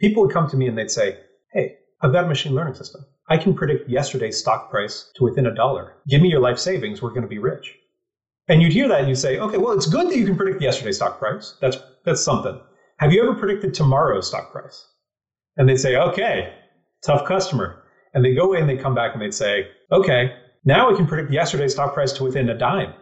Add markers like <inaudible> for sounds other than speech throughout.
People would come to me and they'd say, Hey, I've got a machine learning system. I can predict yesterday's stock price to within a dollar. Give me your life savings. We're going to be rich. And you'd hear that and you'd say, okay, well, it's good that you can predict yesterday's stock price. That's, that's something. Have you ever predicted tomorrow's stock price? And they'd say, okay, tough customer. And they go away and they come back and they'd say, okay, now we can predict yesterday's stock price to within a dime.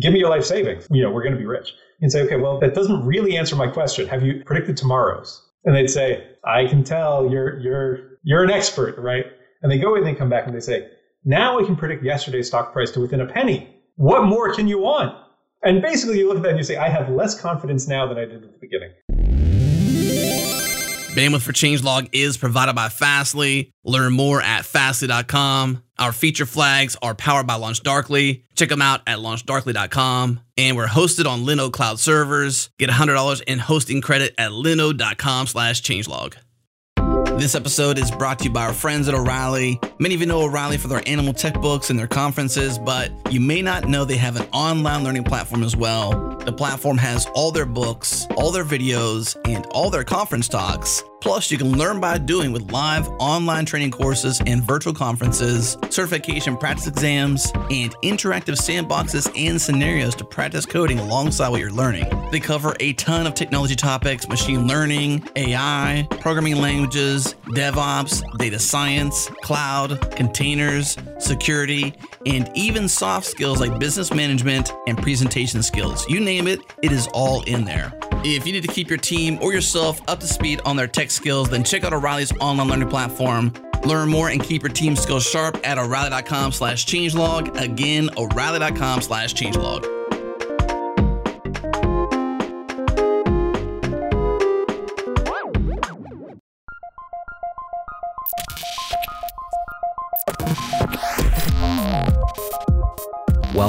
Give me your life savings. You know, we're going to be rich. And say, okay, well, that doesn't really answer my question. Have you predicted tomorrow's? And they'd say, I can tell you're, you're, you're an expert, right? And they go and they come back and they say, now we can predict yesterday's stock price to within a penny. What more can you want? And basically, you look at that and you say, I have less confidence now than I did at the beginning. Bandwidth for Changelog is provided by Fastly. Learn more at fastly.com. Our feature flags are powered by LaunchDarkly. Check them out at launchdarkly.com. And we're hosted on Linode Cloud servers. Get $100 in hosting credit at linode.com slash changelog. This episode is brought to you by our friends at O'Reilly. Many of you know O'Reilly for their animal tech books and their conferences, but you may not know they have an online learning platform as well. The platform has all their books, all their videos, and all their conference talks Plus, you can learn by doing with live online training courses and virtual conferences, certification practice exams, and interactive sandboxes and scenarios to practice coding alongside what you're learning. They cover a ton of technology topics machine learning, AI, programming languages, DevOps, data science, cloud, containers, security, and even soft skills like business management and presentation skills. You name it, it is all in there. If you need to keep your team or yourself up to speed on their tech skills, then check out O'Reilly's online learning platform. Learn more and keep your team skills sharp at O'Reilly.com slash changelog. Again, O'Reilly.com slash changelog.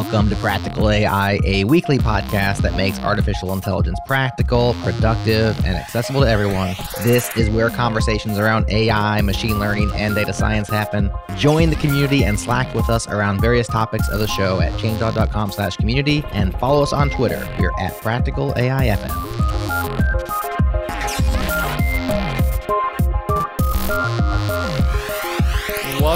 Welcome to Practical AI, a weekly podcast that makes artificial intelligence practical, productive, and accessible to everyone. This is where conversations around AI, machine learning, and data science happen. Join the community and Slack with us around various topics of the show at changelog.com slash community and follow us on Twitter. We're at Practical AIFM.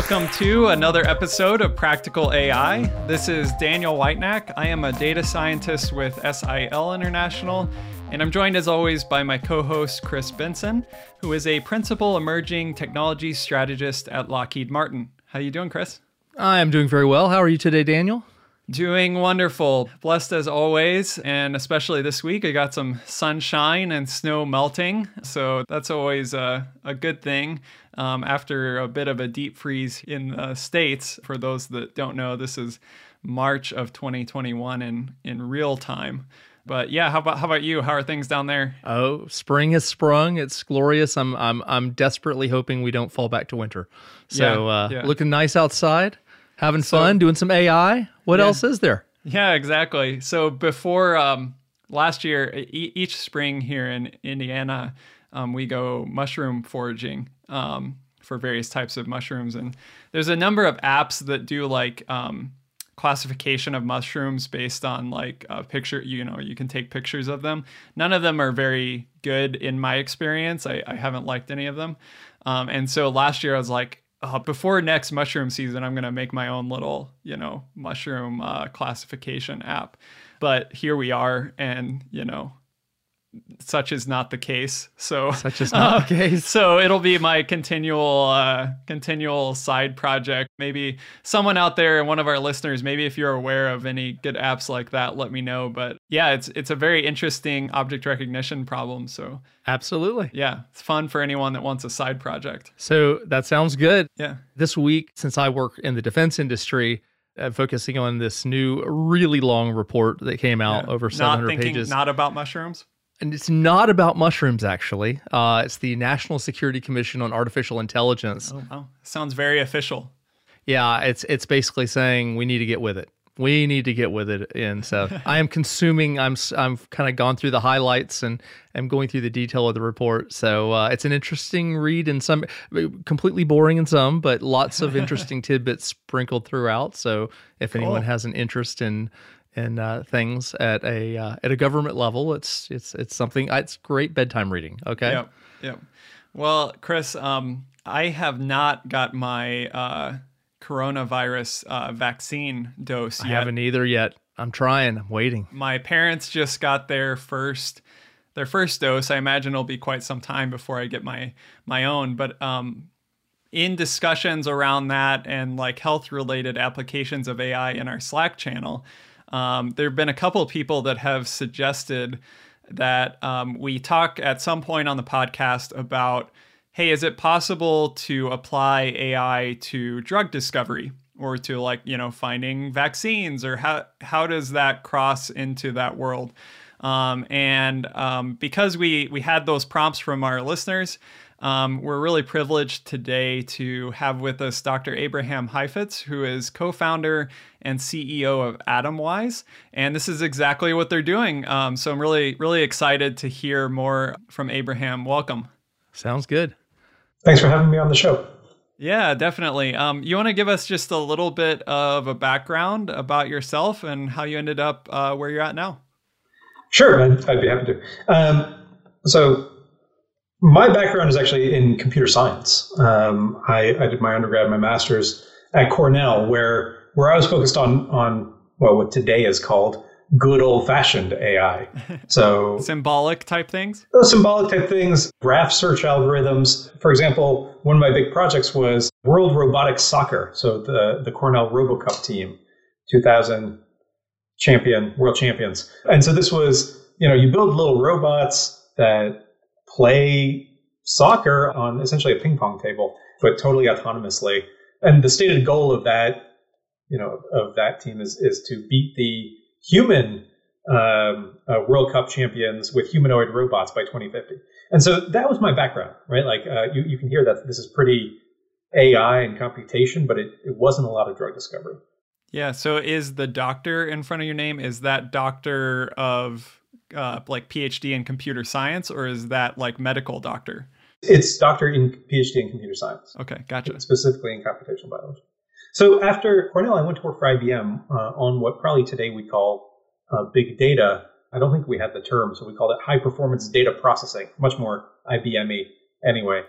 Welcome to another episode of Practical AI. This is Daniel Whitenack. I am a data scientist with SIL International, and I'm joined as always by my co host, Chris Benson, who is a principal emerging technology strategist at Lockheed Martin. How are you doing, Chris? I am doing very well. How are you today, Daniel? Doing wonderful. Blessed as always. And especially this week, I got some sunshine and snow melting. So that's always a, a good thing. Um, after a bit of a deep freeze in the States, for those that don't know, this is March of 2021 in, in real time. But yeah, how about how about you? How are things down there? Oh, spring has sprung. It's glorious. I'm I'm I'm desperately hoping we don't fall back to winter. So yeah, uh, yeah. looking nice outside having so, fun, doing some AI. What yeah. else is there? Yeah, exactly. So before um, last year, e- each spring here in Indiana, um, we go mushroom foraging um, for various types of mushrooms, and there's a number of apps that do like um, classification of mushrooms based on like a picture. You know, you can take pictures of them. None of them are very good in my experience. I, I haven't liked any of them. Um, and so last year I was like, uh, before next mushroom season, I'm going to make my own little, you know, mushroom uh, classification app. But here we are, and, you know, such is not the case. So such is not uh, the <laughs> case. So it'll be my continual uh, continual side project. Maybe someone out there, one of our listeners, maybe if you're aware of any good apps like that, let me know. But yeah, it's it's a very interesting object recognition problem. So absolutely, yeah, it's fun for anyone that wants a side project. So that sounds good. Yeah. This week, since I work in the defense industry. Uh, focusing on this new really long report that came out yeah. over 700 not thinking, pages. Not about mushrooms? And it's not about mushrooms actually. Uh, it's the National Security Commission on Artificial Intelligence. Oh, wow. Sounds very official. Yeah, it's it's basically saying we need to get with it. We need to get with it. And so <laughs> I am consuming. I'm I'm kind of gone through the highlights and I'm going through the detail of the report. So uh, it's an interesting read and some completely boring in some, but lots of <laughs> interesting tidbits sprinkled throughout. So if cool. anyone has an interest in and uh, things at a uh, at a government level. It's it's it's something. It's great bedtime reading. Okay. Yep. Yep. Well, Chris, um, I have not got my uh, coronavirus uh, vaccine dose yet. I yet. haven't either yet. I'm trying. I'm waiting. My parents just got their first their first dose. I imagine it'll be quite some time before I get my my own. But um, in discussions around that and like health related applications of AI in our Slack channel, um, there have been a couple of people that have suggested that um, we talk at some point on the podcast about hey, is it possible to apply AI to drug discovery or to like, you know, finding vaccines or how how does that cross into that world? Um, and um, because we we had those prompts from our listeners, um, we're really privileged today to have with us Dr. Abraham Heifets, who is co-founder and CEO of Atomwise, and this is exactly what they're doing. Um, so I'm really really excited to hear more from Abraham. Welcome. Sounds good. Thanks for having me on the show. Yeah, definitely. Um, you want to give us just a little bit of a background about yourself and how you ended up uh, where you're at now? Sure, I'd, I'd be happy to. Um, so, my background is actually in computer science. Um, I, I, did my undergrad, my master's at Cornell, where where I was focused on on well, what today is called good old fashioned AI. <laughs> So symbolic type things? Those symbolic type things, graph search algorithms. For example, one of my big projects was World Robotics Soccer. So the, the Cornell RoboCup team, 2000 champion, world champions. And so this was, you know, you build little robots that play soccer on essentially a ping pong table, but totally autonomously. And the stated goal of that, you know, of that team is, is to beat the human um, uh, World Cup champions with humanoid robots by 2050. And so that was my background, right? Like uh, you, you can hear that this is pretty AI and computation, but it, it wasn't a lot of drug discovery. Yeah. So is the doctor in front of your name, is that doctor of uh, like PhD in computer science or is that like medical doctor? It's doctor in PhD in computer science. Okay. Gotcha. Specifically in computational biology. So after Cornell, I went to work for IBM uh, on what probably today we call uh, big data. I don't think we had the term, so we called it high performance data processing. Much more IBM-y anyway.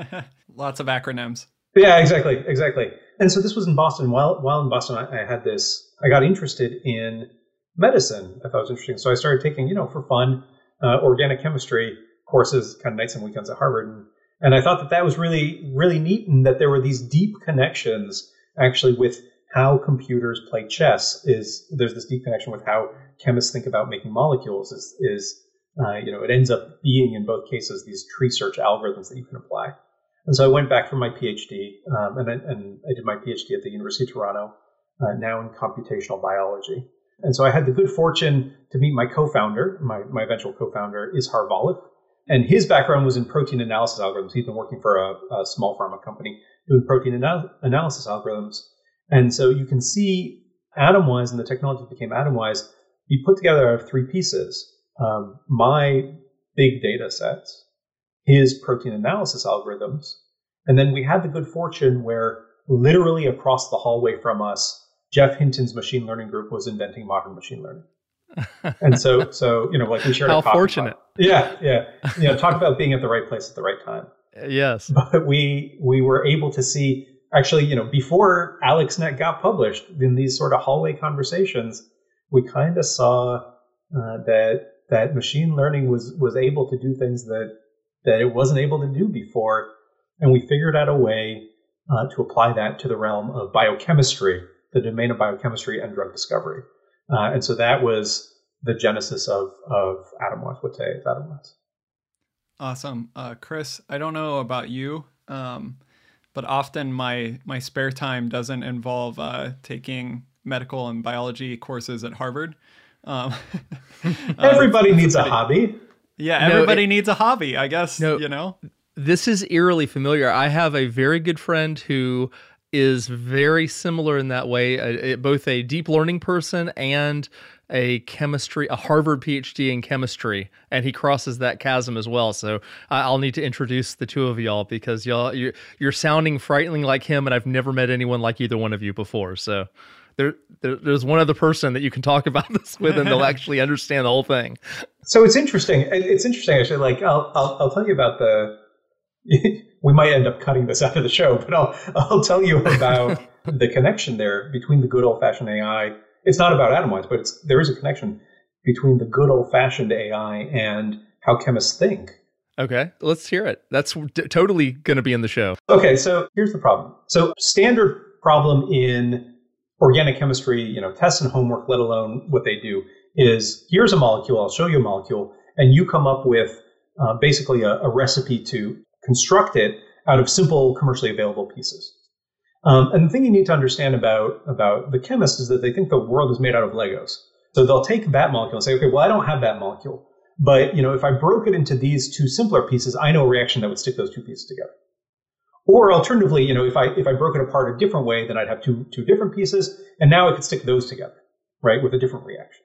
<laughs> Lots of acronyms. Yeah, exactly, exactly. And so this was in Boston. While while in Boston, I, I had this. I got interested in medicine. I thought was interesting, so I started taking, you know, for fun, uh, organic chemistry courses, kind of nights and weekends at Harvard, and, and I thought that that was really really neat, and that there were these deep connections actually with how computers play chess is there's this deep connection with how chemists think about making molecules is, is uh, you know it ends up being in both cases these tree search algorithms that you can apply. And so i went back for my phd um, and, and i did my phd at the university of toronto uh, now in computational biology and so i had the good fortune to meet my co-founder my, my eventual co-founder Izhar Wallach and his background was in protein analysis algorithms he'd been working for a, a small pharma company doing protein anal- analysis algorithms. And so you can see Atomwise and the technology became Atomwise. You put together three pieces. Um, my big data sets, his protein analysis algorithms, and then we had the good fortune where literally across the hallway from us, Geoff Hinton's machine learning group was inventing modern machine learning. and so, <laughs> so you know, like we shared. How fortunate! Yeah, yeah. You know, talk about being at the right place at the right time. <laughs> Yes. But we we were able to see actually, you know, before AlexNet got published, in these sort of hallway conversations, we kind of saw uh, that that machine learning was was able to do things that that it wasn't able to do before, and we figured out a way uh, to apply that to the realm of biochemistry, the domain of biochemistry and drug discovery, uh, and so that was the genesis of of Atomwise. What today is Atomwise. Awesome, uh, Chris. I don't know about you, um, but often my my spare time doesn't involve uh, taking medical and biology courses at Harvard. Um, <laughs> everybody needs a hobby. Yeah, everybody no, it, needs a hobby. I guess. No, you know, this is eerily familiar. I have a very good friend who is very similar in that way, uh, both a deep learning person and a chemistry, a Harvard PhD in chemistry, and he crosses that chasm as well. So I'll need to introduce the two of y'all because y'all you're, you're sounding frighteningly like him, and I've never met anyone like either one of you before. So there, there there's one other person that you can talk about <laughs> this with, and they'll <laughs> actually understand the whole thing. So it's interesting. It's interesting actually. Like I'll I'll, I'll tell you about the <laughs> we might end up cutting this out of the show, <laughs> but I'll I'll tell you about <laughs> the connection there between the good old fashioned AI. It's not about Atomwise, but it's, there is a connection between the good old fashioned AI and how chemists think. Okay, let's hear it. That's d- totally going to be in the show. Okay, so here's the problem. So standard problem in organic chemistry, you know, tests and homework, let alone what they do, is here's a molecule. I'll show you a molecule, and you come up with uh, basically a, a, recipe to construct it out of simple commercially available pieces. Um, and the thing you need to understand about about the chemist is that they think the world is made out of Legos. So they'll take that molecule and say, okay, well, I don't have that molecule. But you know, if I broke it into these two simpler pieces, I know a reaction that would stick those two pieces together. Or alternatively, you know, if I if I broke it apart a different way, then I'd have two two different pieces, and now I could stick those together, right, with a different reaction.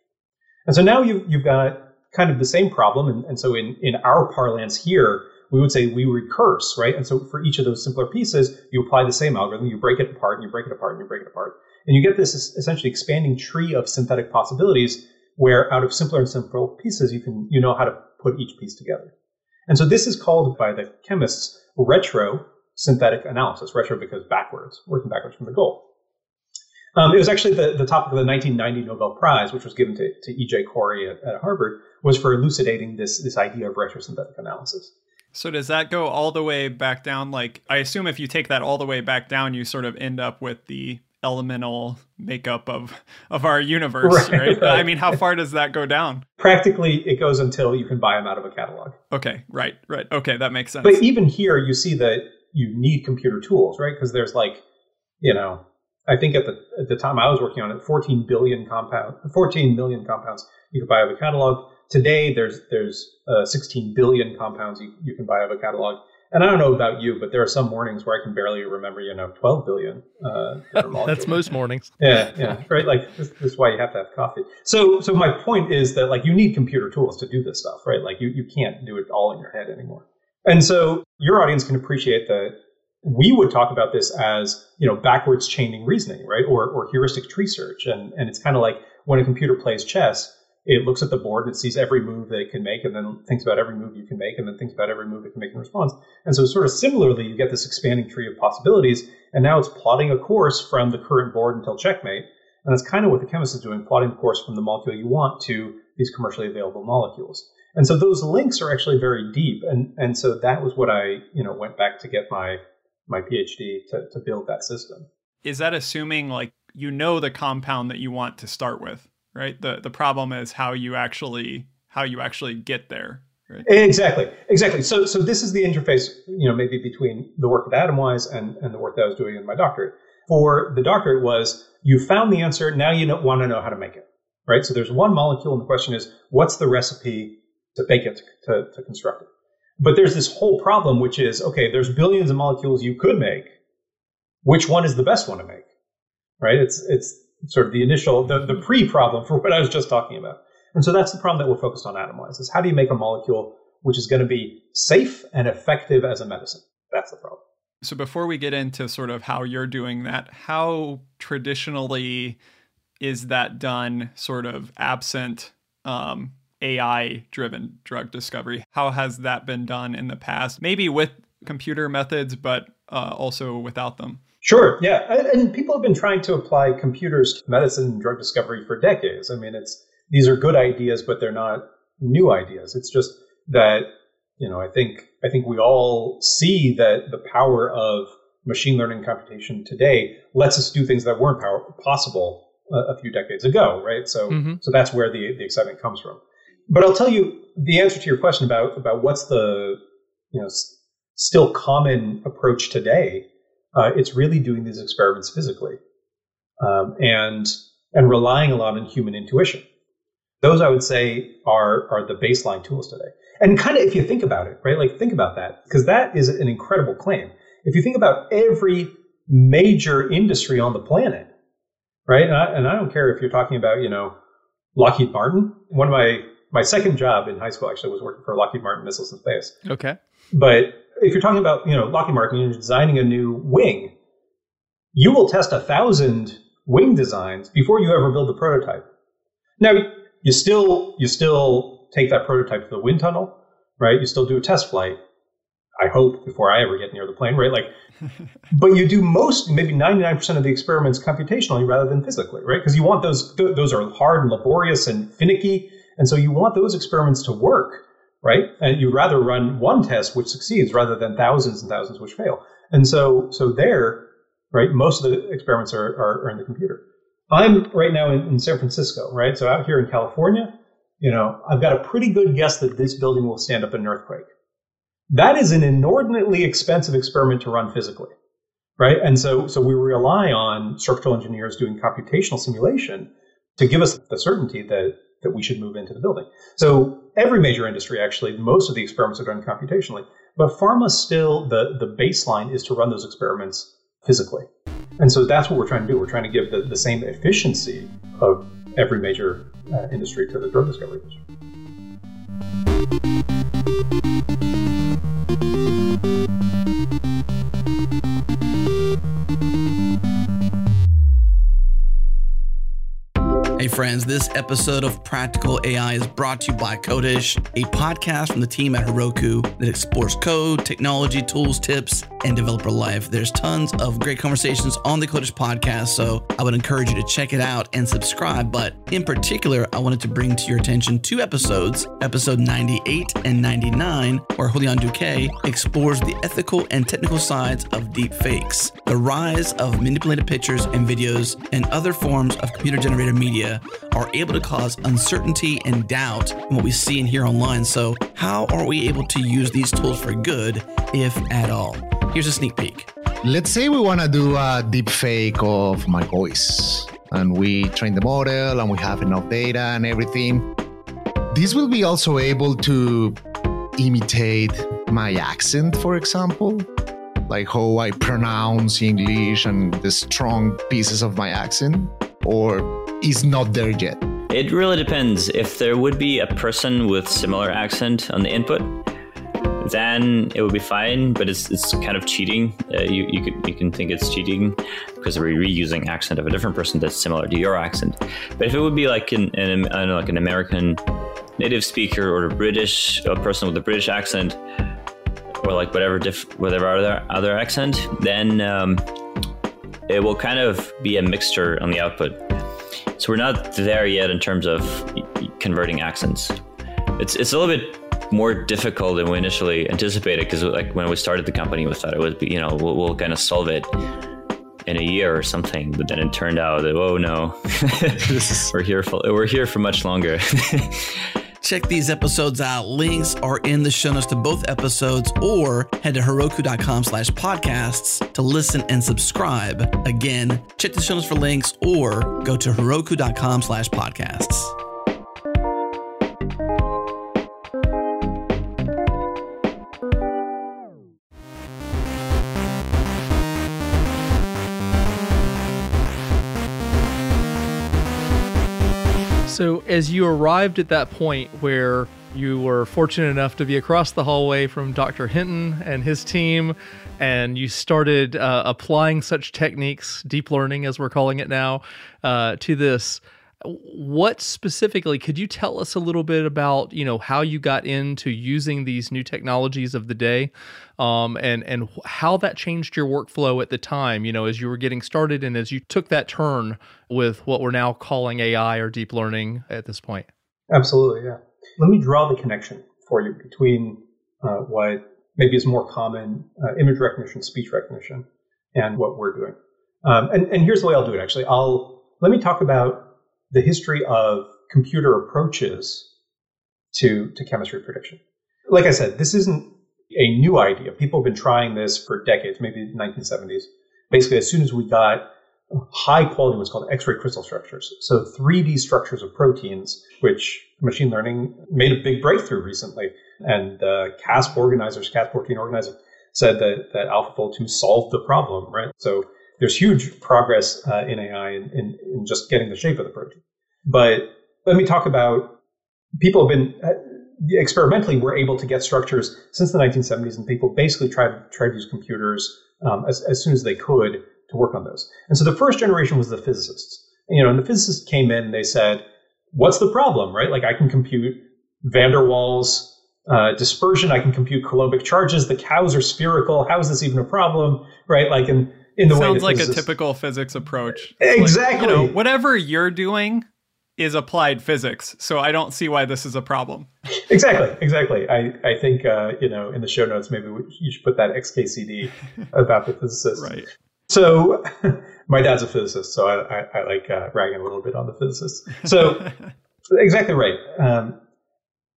And so now you've you've got kind of the same problem, and, and so in in our parlance here, we would say we recurse, right? And so for each of those simpler pieces, you apply the same algorithm, you break it apart, and you break it apart, and you break it apart, and you get this essentially expanding tree of synthetic possibilities where out of simpler and simpler pieces, you can you know how to put each piece together. And so this is called by the chemists retro synthetic analysis. Retro because backwards, working backwards from the goal. Um, it was actually the, the topic of the 1990 Nobel Prize, which was given to, to E.J. Corey at, at Harvard, was for elucidating this, this idea of retrosynthetic analysis. So does that go all the way back down? Like, I assume if you take that all the way back down, you sort of end up with the elemental makeup of of our universe, right, right? right? I mean, how far does that go down? Practically, it goes until you can buy them out of a catalog. Okay, right, right. Okay, that makes sense. But even here, you see that you need computer tools, right? Because there's like, you know, I think at the at the time I was working on it, 14 billion compound, 14 million compounds you could buy out of a catalog. Today, there's there's uh, 16 billion compounds you, you can buy out of a catalog. And I don't know about you, but there are some mornings where I can barely remember, you know, 12 billion. Uh, <laughs> That's most mornings. Yeah, yeah, right. Like this, this, is why you have to have coffee. So, so my point is that like you need computer tools to do this stuff, right? Like you, you can't do it all in your head anymore. And so your audience can appreciate that we would talk about this as, you know, backwards chaining reasoning, right? Or, or heuristic tree search. And, and it's kind of like when a computer plays chess, it looks at the board and it sees every move that it can make and then thinks about every move you can make and then thinks about every move it can make in response. And so sort of similarly, you get this expanding tree of possibilities. And now it's plotting a course from the current board until checkmate. And that's kind of what the chemist is doing, plotting the course from the molecule you want to these commercially available molecules. And so those links are actually very deep. And, and so that was what I, you know, went back to get my, my PhD to, to build that system. Is that assuming like you know the compound that you want to start with? Right? The the problem is how you actually how you actually get there. Right? Exactly, exactly. So so this is the interface, you know, maybe between the work at Atomwise and and the work that I was doing in my doctorate. For the doctorate was you found the answer, now you want to know how to make it, right? So there's one molecule, and the question is, what's the recipe to bake it to, to construct it? But there's this whole problem, which is okay, there's billions of molecules you could make. Which one is the best one to make? Right? It's it's sort of the initial, the, the pre-problem for what I was just talking about. And so that's the problem that we're focused on Atomwise is how do you make a molecule which is going to be safe and effective as a medicine? That's the problem. So before we get into sort of how you're doing that, how traditionally is that done sort of absent um, AI driven drug discovery? How has that been done in the past? Maybe with computer methods, but uh, also without them? Sure, yeah. And people have been trying to apply computers to medicine and drug discovery for decades. I mean, it's these are good ideas, but they're not new ideas. It's just that, you know, I think I think we all see that the power of machine learning computation today lets us do things that weren't power, possible a, a, few decades ago, right? So mm-hmm. so that's where the the excitement comes from. But I'll tell you the answer to your question about about what's the you know still common approach today uh, it's really doing these experiments physically um, and and relying a lot on human intuition. Those I would say are are the baseline tools today. And kind of if you think about it, right? Like think about that because that is an incredible claim. If you think about every major industry on the planet, right? And I, and I don't care if you're talking about you know Lockheed Martin. One of my my second job in high school actually was working for Lockheed Martin Missiles and Space. Okay. But if you're talking about, you know, Lockheed Martin, you're designing a new wing, you will test a thousand wing designs before you ever build the prototype. Now, you still you still take that prototype to the wind tunnel, right? You still do a test flight. I hope before I ever get near the plane, right? Like, <laughs> but you do most, maybe 99% of the experiments computationally rather than physically, right? Because you want those, th- those are hard and laborious and finicky. And so you want those experiments to work, right? And you'd rather run one test which succeeds rather than thousands and thousands which fail. And so, so there, right, most of the experiments are, are, are in the computer. I'm right now in, in San Francisco, right? So out here in California, you know, I've got a pretty good guess that this building will stand up in an earthquake. That is an inordinately expensive experiment to run physically, right? And so, so we rely on structural engineers doing computational simulation to give us the certainty that that we should move into the building. So every major industry, actually, most of the experiments are done computationally, but pharma still the the baseline is to run those experiments physically. And so that's what we're trying to do. We're trying to give the, the same efficiency of every major uh, industry to the drug discovery industry. Friends, this episode of Practical AI is brought to you by Codeish, a podcast from the team at Heroku that explores code, technology, tools, tips, and developer life. There's tons of great conversations on the Codeish podcast, so I would encourage you to check it out and subscribe. But in particular, I wanted to bring to your attention two episodes, episode 98 and 99, where Julian Duque explores the ethical and technical sides of deep fakes, the rise of manipulated pictures and videos, and other forms of computer generated media are able to cause uncertainty and doubt in what we see and hear online. So, how are we able to use these tools for good, if at all? Here's a sneak peek. Let's say we want to do a deep fake of my voice, and we train the model, and we have enough data and everything. This will be also able to imitate my accent, for example, like how I pronounce English and the strong pieces of my accent, or is not there yet? It really depends. If there would be a person with similar accent on the input, then it would be fine. But it's, it's kind of cheating. Uh, you you can you can think it's cheating because we're reusing accent of a different person that's similar to your accent. But if it would be like an, an know, like an American native speaker or a British a person with a British accent, or like whatever diff, whatever other other accent, then um, it will kind of be a mixture on the output. So we're not there yet in terms of converting accents. It's it's a little bit more difficult than we initially anticipated because like when we started the company, we thought it would be you know we'll, we'll kind of solve it in a year or something. But then it turned out that oh no, <laughs> we're here for we're here for much longer. <laughs> Check these episodes out. Links are in the show notes to both episodes or head to heroku.com slash podcasts to listen and subscribe. Again, check the show notes for links or go to heroku.com slash podcasts. So, as you arrived at that point where you were fortunate enough to be across the hallway from Dr. Hinton and his team, and you started uh, applying such techniques, deep learning as we're calling it now, uh, to this, what specifically could you tell us a little bit about you know how you got into using these new technologies of the day um, and and how that changed your workflow at the time you know as you were getting started and as you took that turn with what we're now calling ai or deep learning at this point? Absolutely yeah. Let me draw the connection for you between uh, what maybe is more common uh, image recognition speech recognition and what we're doing. Um, and, and here's the way i'll do it actually. I'll let me talk about the history of computer approaches to, to chemistry prediction. Like I said, this isn't a new idea. People have been trying this for decades, maybe 1970s. Basically, as soon as we got high quality, what's called X ray crystal structures, so 3D structures of proteins, which machine learning made a big breakthrough recently. And uh, CASP organizers, CASP 14 organizers, said that, that AlphaFold 2 solved the problem, right? So there's huge progress uh, in AI in, in, in, just getting the shape of the protein. But let me talk about people have been uh, experimentally were able to get structures since the 1970s, and people basically tried tried to use computers um, as, as soon as they could to work on those. And so the first generation was the physicists. You know, and the physicists came in and they said, "What's the problem, right? Like I can compute van der Waals uh, dispersion. I can compute Coulombic charges. The cows are spherical. How is this even a problem? Right? Like in in the way Sounds that like a typical physics approach. It's like, Exactly. you know, whatever you're doing is applied physics, so I don't see why this is a problem. Exactly, exactly. I, I think uh, you know in the show notes maybe we, you should put that XKCD <laughs> about the physicist. Right. So <laughs> my dad's a physicist, so I, I, I like uh, ragging a little bit on the physicists. So <laughs> exactly right. Um,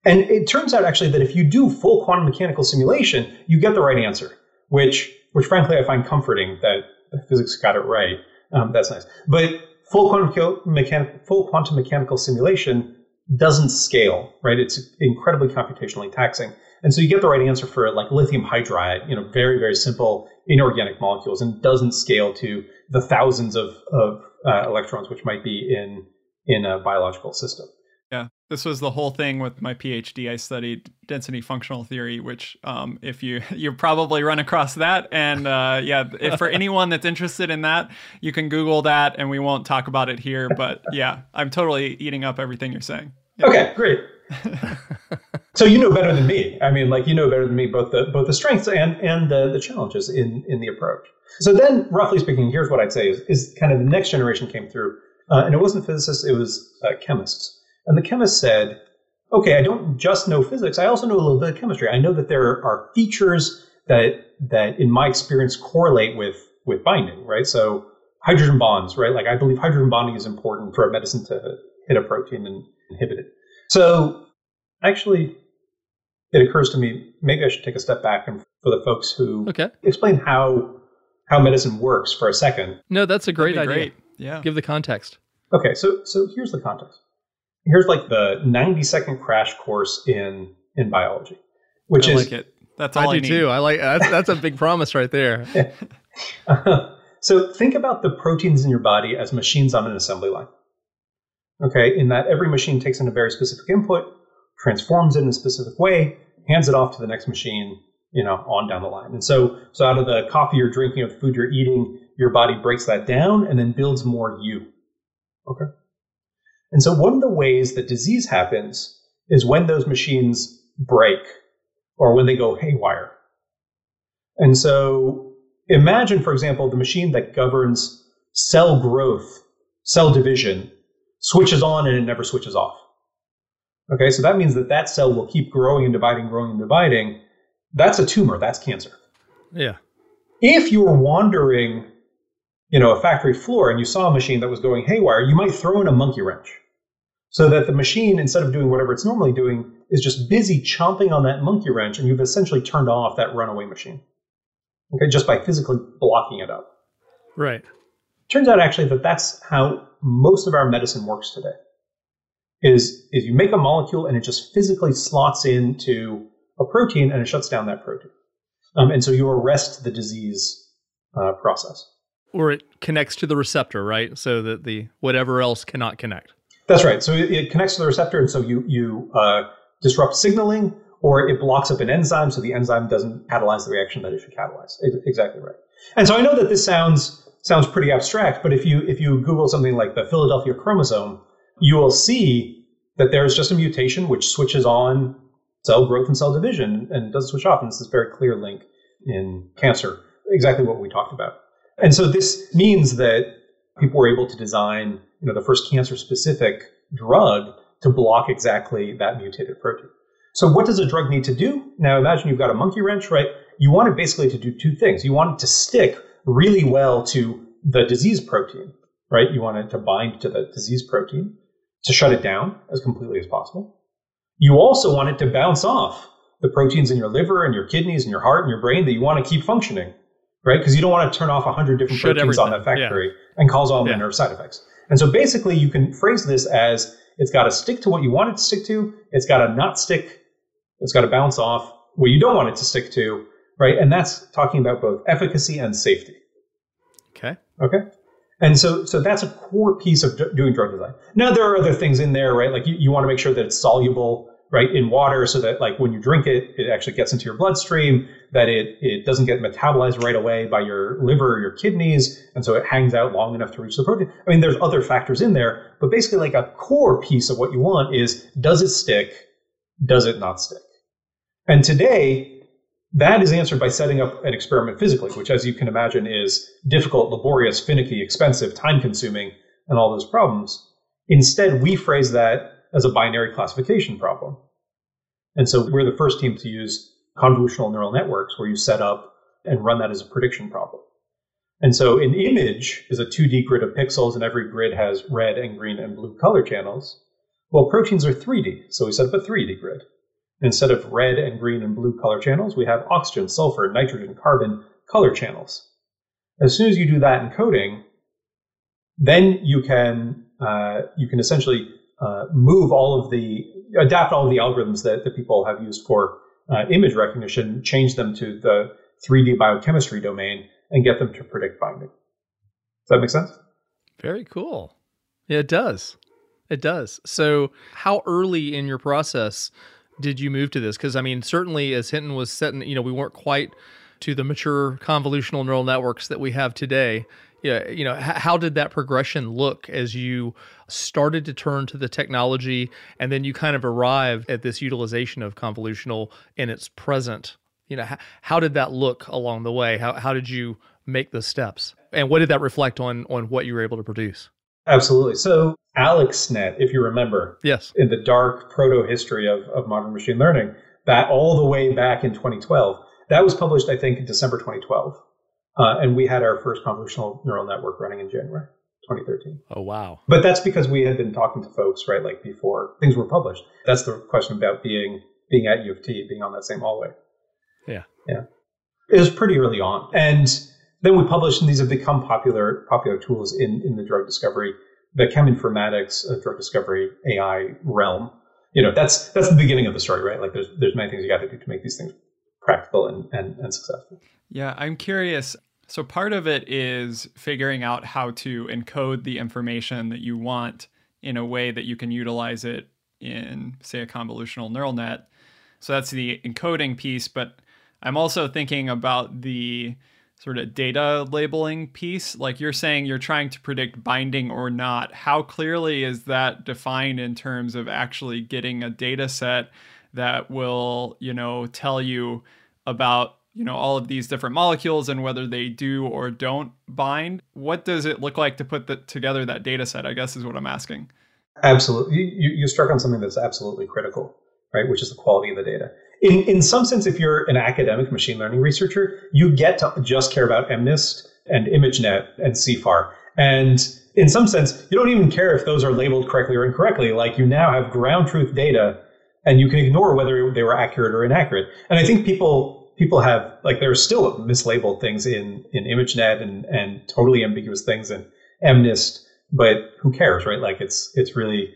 and it turns out actually that if you do full quantum mechanical simulation, you get the right answer, which which frankly I find comforting that physics got it right. Um, that's nice. But full quantum mechanical full quantum mechanical simulation doesn't scale, right? It's incredibly computationally taxing. And so you get the right answer for like lithium hydride, you know, very, very simple inorganic molecules and doesn't scale to the thousands of, of uh, electrons, which might be in, in a biological system. Yeah, this was the whole thing with my PhD. I studied density functional theory, which, um, if you <laughs> you probably run across that, and uh, yeah, if for <laughs> anyone that's interested in that, you can Google that, and we won't talk about it here. But yeah, I'm totally eating up everything you're saying. Okay, great. <laughs> so you know better than me. I mean, like you know better than me both the both the strengths and and the, the challenges in in the approach. So then, roughly speaking, here's what I'd say is, is kind of the next generation came through, uh, and it wasn't physicists; it was uh, chemists. And the chemist said, "Okay, I don't just know physics; I also know a little bit of chemistry. I know that there are features that that, in my experience, correlate with with binding. Right? So hydrogen bonds. Right? Like I believe hydrogen bonding is important for a medicine to hit a protein and inhibit it. So actually, it occurs to me maybe I should take a step back and for the folks who Okay. explain how how medicine works for a second. No, that's a great idea. Great. Yeah. Give the context. Okay, so so here's the context. Here's like the 90 second crash course in in biology, which I is like it. That's all I I, do need. too. I like uh, that's that's a big promise right there. <laughs> so think about the proteins in your body as machines on an assembly line. Okay, in that every machine takes in a very specific input, transforms it in a specific way, hands it off to the next machine, you know, on down the line. And so, so out of the coffee you're drinking, or the food you're eating, your body breaks that down and then builds more you. Okay. And so one of the ways that disease happens is when those machines break or when they go haywire. And so imagine, for example, the machine that governs cell growth, cell division, switches on and it never switches off. Okay, so that means that that cell will keep growing and dividing, growing and dividing. That's a tumor. That's cancer. Yeah. If you're wandering, you know, a factory floor and you saw a machine that was going haywire, you might throw in a monkey wrench so that the machine, instead of doing whatever it's normally doing, is just busy chomping on that monkey wrench and you've essentially turned off that runaway machine. Okay, just by physically blocking it up. Right. Turns out actually that that's how most of our medicine works today. Is is you make a molecule and it just physically slots into a protein and it shuts down that protein, um, and so you arrest the disease uh, process. Or it connects to the receptor, right? So that the whatever else cannot connect. That's right. So it, it connects to the receptor, and so you you uh, disrupt signaling, or it blocks up an enzyme, so the enzyme doesn't catalyze the reaction that it should catalyze. Ex- Exactly right. And so I know that this sounds sounds pretty abstract, but if you if you Google something like the Philadelphia chromosome, you will see that there's just a mutation which switches on cell growth and cell division and doesn't switch off. And it's this very clear link in cancer, exactly what we talked about. And so this means that people were able to design, you know, the first cancer-specific drug to block exactly that mutated protein. So what does a drug need to do? Now imagine you've got a monkey wrench, right? You want it basically to do two things. You want it to stick really well to the disease protein, right? You want it to bind to the disease protein to shut it down as completely as possible. You also want it to bounce off the proteins in your liver and your kidneys and your heart and your brain that you want to keep functioning, right? Because you don't want to turn off 100 different Shut proteins on that everything, yeah. factory and cause all the Yeah. nerve side effects. And so basically, you can phrase this as it's got to stick to what you want it to stick to, it's got to not stick, it's got to bounce off what you don't want it to stick to, right? And that's talking about both efficacy and safety. Okay. Okay. And so, so that's a core piece of d- doing drug design. Now, there are other things in there, right? Like you, you want to make sure that it's soluble, right, in water so that like when you drink it, it actually gets into your bloodstream, that it, it doesn't get metabolized right away by your liver or your kidneys. And so it hangs out long enough to reach the protein. I mean, there's other factors in there, but basically like a core piece of what you want is does it stick? Does it not stick? And today, that is answered by setting up an experiment physically, which, as you can imagine, is difficult, laborious, finicky, expensive, time consuming, and all those problems. Instead, we phrase that as a binary classification problem. And so we're the first team to use convolutional neural networks where you set up and run that as a prediction problem. And so an image is a 2D grid of pixels, and every grid has red and green and blue color channels. Well, proteins are 3D, so we set up a 3D grid. Instead of red and green and blue color channels, we have oxygen, sulfur, nitrogen, carbon color channels. As soon as you do that in coding, then you can uh, you can essentially uh, move all of the adapt all of the algorithms that, that people have used for uh, image recognition, change them to the 3D biochemistry domain, and get them to predict binding. Does that make sense? Very cool. Yeah, it does. It does. So, how early in your process did you move to this? Because I mean, certainly as Hinton was setting, you know, we weren't quite to the mature convolutional neural networks that we have today. Yeah, you know, how did that progression look as you started to turn to the technology, and then you kind of arrived at this utilization of convolutional in its present? You know, how, how did that look along the way? How how did you make the steps, and what did that reflect on on what you were able to produce? Absolutely. So AlexNet, if you remember, yes, in the dark proto history of, of modern machine learning, that all the way back in 2012, that was published, I think, in December 2012. Uh, and we had our first convolutional neural network running in January 2013. Oh, wow. But that's because we had been talking to folks, right, like before things were published. That's the question about being being at U of T, being on that same hallway. Yeah. Yeah. It was pretty early on. And then we published, and these have become popular popular tools in, in the drug discovery, the cheminformatics uh, drug discovery AI realm. You know, that's that's the beginning of the story, right? Like there's there's many things you got to do to make these things practical and, and, and successful. Yeah, I'm curious. So part of it is figuring out how to encode the information that you want in a way that you can utilize it in, say, a convolutional neural net. So that's the encoding piece, but I'm also thinking about the sort of data labeling piece. Like you're saying you're trying to predict binding or not. How clearly is that defined in terms of actually getting a data set that will, you know, tell you about, you know, all of these different molecules and whether they do or don't bind? What does it look like to put the, together that data set? I guess is what I'm asking. Absolutely. You, you struck on something that's absolutely critical, right? Which is the quality of the data in, in some sense, if you're an academic machine learning researcher, you get to just care about MNIST and ImageNet and CIFAR. And in some sense, you don't even care if those are labeled correctly or incorrectly. Like you now have ground truth data and you can ignore whether they were accurate or inaccurate. And I think people people have like there are still mislabeled things in in ImageNet and and totally ambiguous things in MNIST, but who cares, right? Like it's it's really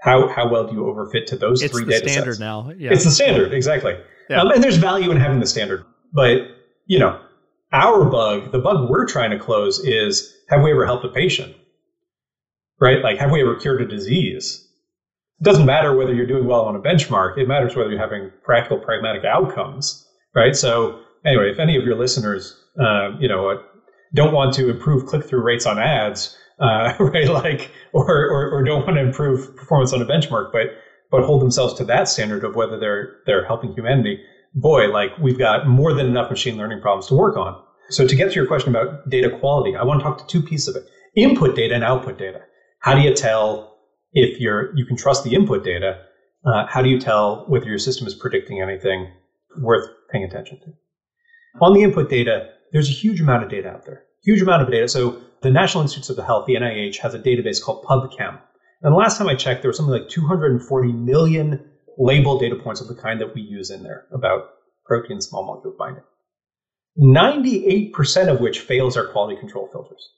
how how well do you overfit to those it's three the data standard sets? now. Yeah. It's the standard, exactly. Yeah. Um, and there's value in having the standard. But, you know, our bug, the bug we're trying to close is have we ever helped a patient? Right? Like, have we ever cured a disease? It doesn't matter whether you're doing well on a benchmark. It matters whether you're having practical, pragmatic outcomes. Right? So, anyway, if any of your listeners, uh, you know, don't want to improve click through rates on ads, uh, <laughs> right? Like, or, or, or don't want to improve performance on a benchmark, but but hold themselves to that standard of whether they're they're helping humanity. Boy, like we've got more than enough machine learning problems to work on. So to get to your question about data quality, I want to talk to two pieces of it: input data and output data. How do you tell if you're you can trust the input data? Uh, how do you tell whether your system is predicting anything worth paying attention to? On the input data, there's a huge amount of data out there. Huge amount of data. So the National Institutes of Health, the NIH, has a database called PubChem. And the last time I checked, there was something like 240 million labeled data points of the kind that we use in there about protein small molecule binding. 98% of which fails our quality control filters.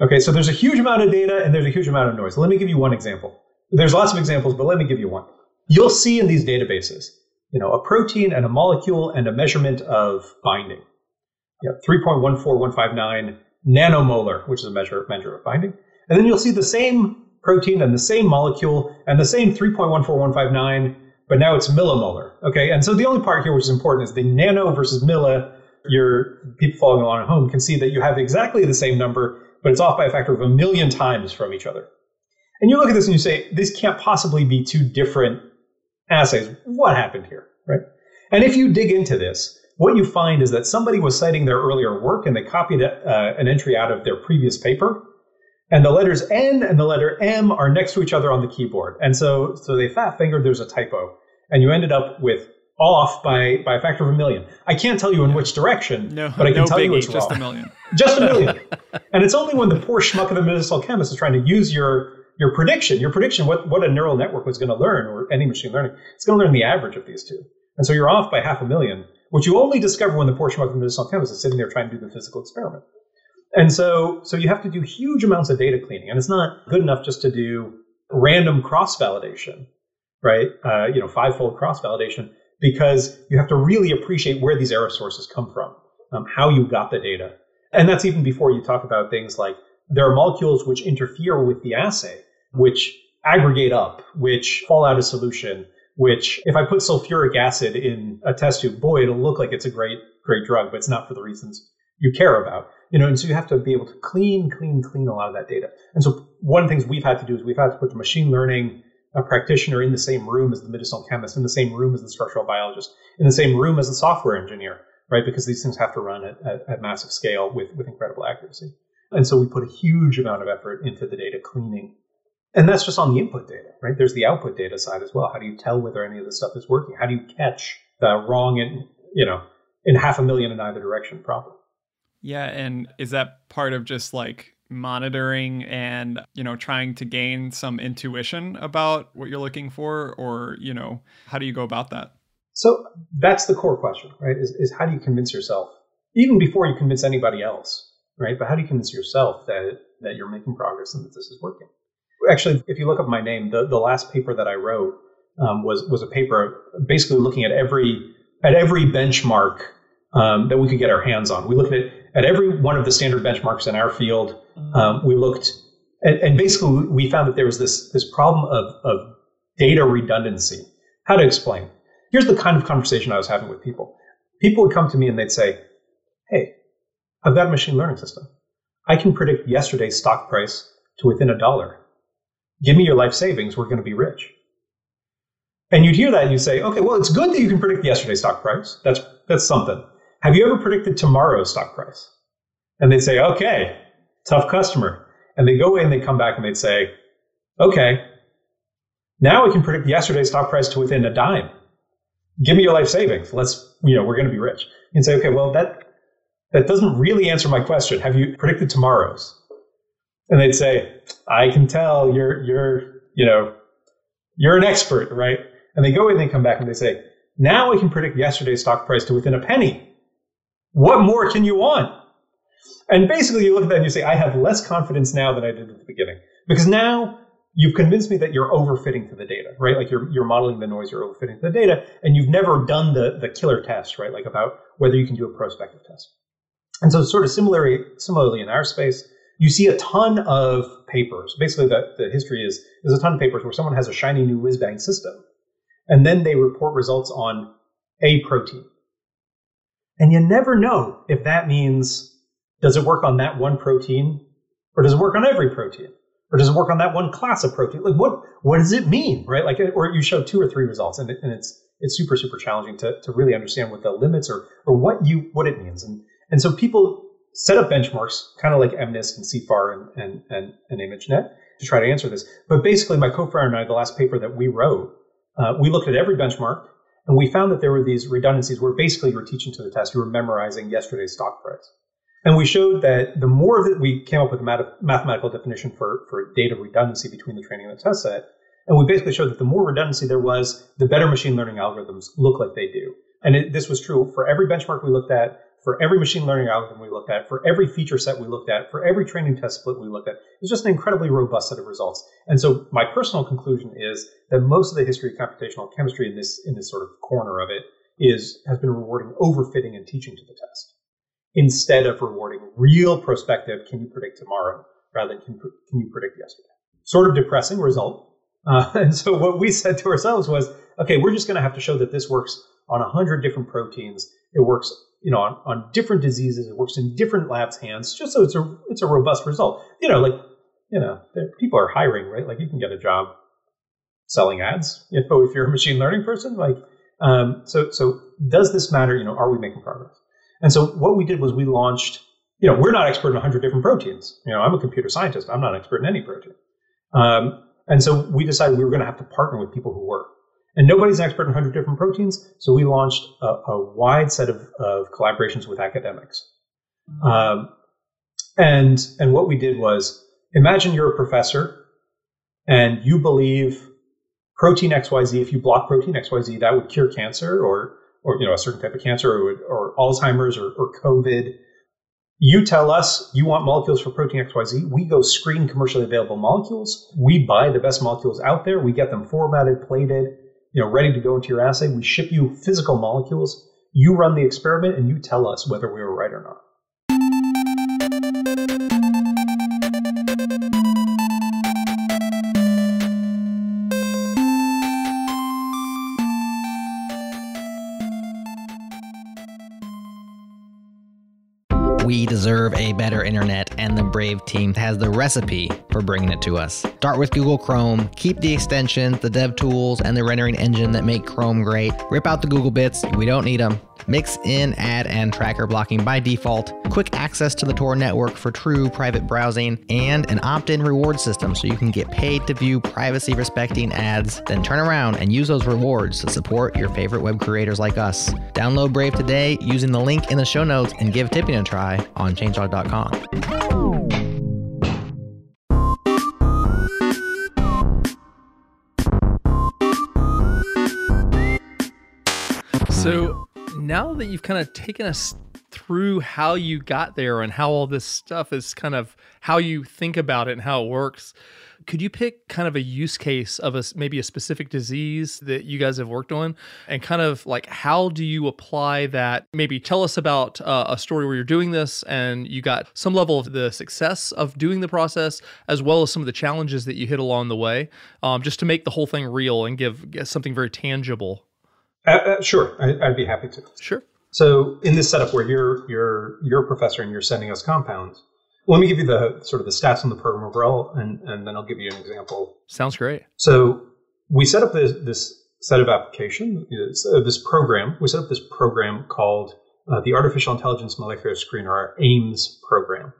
Okay, so there's a huge amount of data and there's a huge amount of noise. Let me give you one example. There's lots of examples, but let me give you one. You'll see in these databases, you know, a protein and a molecule and a measurement of binding. Know, 3.14159 nanomolar, which is a measure, measure of binding. And then you'll see the same protein and the same molecule and the same 3.14159, but now it's millimolar. Okay, and so the only part here which is important is the nano versus milli. Your people following along at home can see that you have exactly the same number, but it's off by a factor of a million times from each other. And you look at this and you say, this can't possibly be two different assays. What happened here? right? And if you dig into this, what you find is that somebody was citing their earlier work and they copied uh, an entry out of their previous paper. And the letters N and the letter M are next to each other on the keyboard. And so, so they fat fingered there's a typo. And you ended up with off by, by a factor of a million. I can't tell you in which direction, No, but I can no tell you biggie, it's just wrong. a million. <laughs> just a million. <laughs> and it's only when the poor schmuck of the medicinal chemist is trying to use your your prediction, your prediction, what, what a neural network was going to learn, or any machine learning, it's going to learn the average of these two. And so you're off by half a million, which you only discover when the poor schmuck of the medicinal chemist is sitting there trying to do the physical experiment. And so, so you have to do huge amounts of data cleaning, and it's not good enough just to do random cross validation, right? Uh, you know, five-fold cross validation, because you have to really appreciate where these error sources come from, um, how you got the data, and that's even before you talk about things like there are molecules which interfere with the assay, which aggregate up, which fall out of solution, which if I put sulfuric acid in a test tube, boy, it'll look like it's a great, great drug, but it's not for the reasons you care about. You know, and so you have to be able to clean, clean, clean a lot of that data. And so one of the things we've had to do is we've had to put the machine learning uh, practitioner in the same room as the medicinal chemist, in the same room as the structural biologist, in the same room as the software engineer, right? Because these things have to run at, at, at massive scale with, with incredible accuracy. And so we put a huge amount of effort into the data cleaning. And that's just on the input data, right? There's the output data side as well. How do you tell whether any of this stuff is working? How do you catch the wrong in, you know, in half a million in either direction problem? Yeah, and is that part of just like monitoring and, you know, trying to gain some intuition about what you're looking for or, you know, how do you go about that? So that's the core question, right? Is, is how do you convince yourself, even before you convince anybody else, right? But how do you convince yourself that that you're making progress and that this is working? Actually, if you look up my name, the, the last paper that I wrote um, was was a paper basically looking at every at every benchmark um, that we could get our hands on. We looked at at every one of the standard benchmarks in our field. Um, we looked, and, and basically we found that there was this this problem of of data redundancy. How to explain? Here's the kind of conversation I was having with people. People would come to me and they'd say, "Hey, I've got a machine learning system. I can predict yesterday's stock price to within a dollar. Give me your life savings, we're going to be rich. And you'd hear that and you'd say, okay, well, it's good that you can predict yesterday's stock price. That's, that's something. Have you ever predicted tomorrow's stock price? And they'd say, okay, tough customer. And they go away and they come back and they'd say, okay, now we can predict yesterday's stock price to within a dime. Give me your life savings. Let's, you know, we're going to be rich. Can say, okay, well, that, that doesn't really answer my question. Have you predicted tomorrow's? And they'd say, I can tell you're, you're, you know, you're an expert, right? And they go in and they come back and they say, now I can predict yesterday's stock price to within a penny. What more can you want? And basically you look at that and you say, I have less confidence now than I did at the beginning. Because now you've convinced me that you're overfitting to the data, right? Like you're, you're modeling the noise, you're overfitting to the data, and you've never done the, the killer test, right? Like about whether you can do a prospective test. And so sort of similarly, similarly in our space, you see a ton of papers. Basically, the, the history is there's a ton of papers where someone has a shiny new whiz bang system, and then they report results on a protein. And you never know if that means does it work on that one protein, or does it work on every protein, or does it work on that one class of protein? Like what what does it mean, right? Like, or you show two or three results, and, it, and it's it's super super challenging to to really understand what the limits are or what you what it means, and and so people set up benchmarks, kind of like MNIST and CIFAR and, and, and, and ImageNet to try to answer this. But basically, my co-founder and I, the last paper that we wrote, uh, we looked at every benchmark and we found that there were these redundancies where basically you were teaching to the test, you were memorizing yesterday's stock price. And we showed that the more that we came up with a math- mathematical definition for, for data redundancy between the training and the test set, and we basically showed that the more redundancy there was, the better machine learning algorithms look like they do. And it, this was true for every benchmark we looked at, for every machine learning algorithm we looked at, for every feature set we looked at, for every training test split we looked at. It's just an incredibly robust set of results. And so my personal conclusion is that most of the history of computational chemistry in this in this sort of corner of it is has been rewarding overfitting and teaching to the test instead of rewarding real prospective can you predict tomorrow rather than can, can you predict yesterday. Sort of depressing result. Uh, <laughs> and so what we said to ourselves was, okay, we're just going to have to show that this works on a hundred different proteins. It works you know, on, on different diseases. It works in different labs' hands, just so it's a it's a robust result. You know, like you know, people are hiring, right? Like you can get a job selling ads. You know, <laughs> if you're a machine learning person, like Um, so, so does this matter? You know, are we making progress? And so what we did was we launched. You know, we're not expert in 100 different proteins. You know, I'm a computer scientist. I'm not an expert in any protein. Um, and so we decided we were going to have to partner with people who were. And nobody's an expert in 100 different proteins, so we launched a, a wide set of, of, collaborations with academics. Um, and and what we did was imagine you're a professor and you believe protein XYZ, if you block protein XYZ, that would cure cancer or or you know a certain type of cancer or, or Alzheimer's or, or COVID. You tell us you want molecules for protein XYZ. We go screen commercially available molecules. We buy the best molecules out there. We get them formatted, plated, you know, ready to go into your assay. We ship you physical molecules. You run the experiment and you tell us whether we were right or not. We deserve a better internet, Brave team has the recipe for bringing it to us. Start with Google Chrome, keep the extensions, the dev tools, and the rendering engine that make Chrome great. Rip out the Google bits, we don't need them. Mix in ad and tracker blocking by default, quick access to the Tor network for true private browsing, and an opt in reward system so you can get paid to view privacy respecting ads, then turn around and use those rewards to support your favorite web creators like us. Download Brave today using the link in the show notes and give tipping a try on changelog.com. now that you've kind of taken us through how you got there and how all this stuff is kind of how you think about it and how it works, could you pick kind of a use case of a maybe a specific disease that you guys have worked on? And kind of like how do you apply that? Maybe tell us about uh, a story where you're doing this and you got some level of the success of doing the process as well as some of the challenges that you hit along the way um, just to make the whole thing real and give, something very tangible uh, uh, sure, I, would be happy to. Sure. So in this setup where you're you're you're a professor and you're sending us compounds, let me give you the sort of the stats on the program overall, and and then I'll give you an example. Sounds great. So we set up this this set of application, uh, this program. We set up this program called uh, the Artificial Intelligence Molecular Screener, our AIMS program.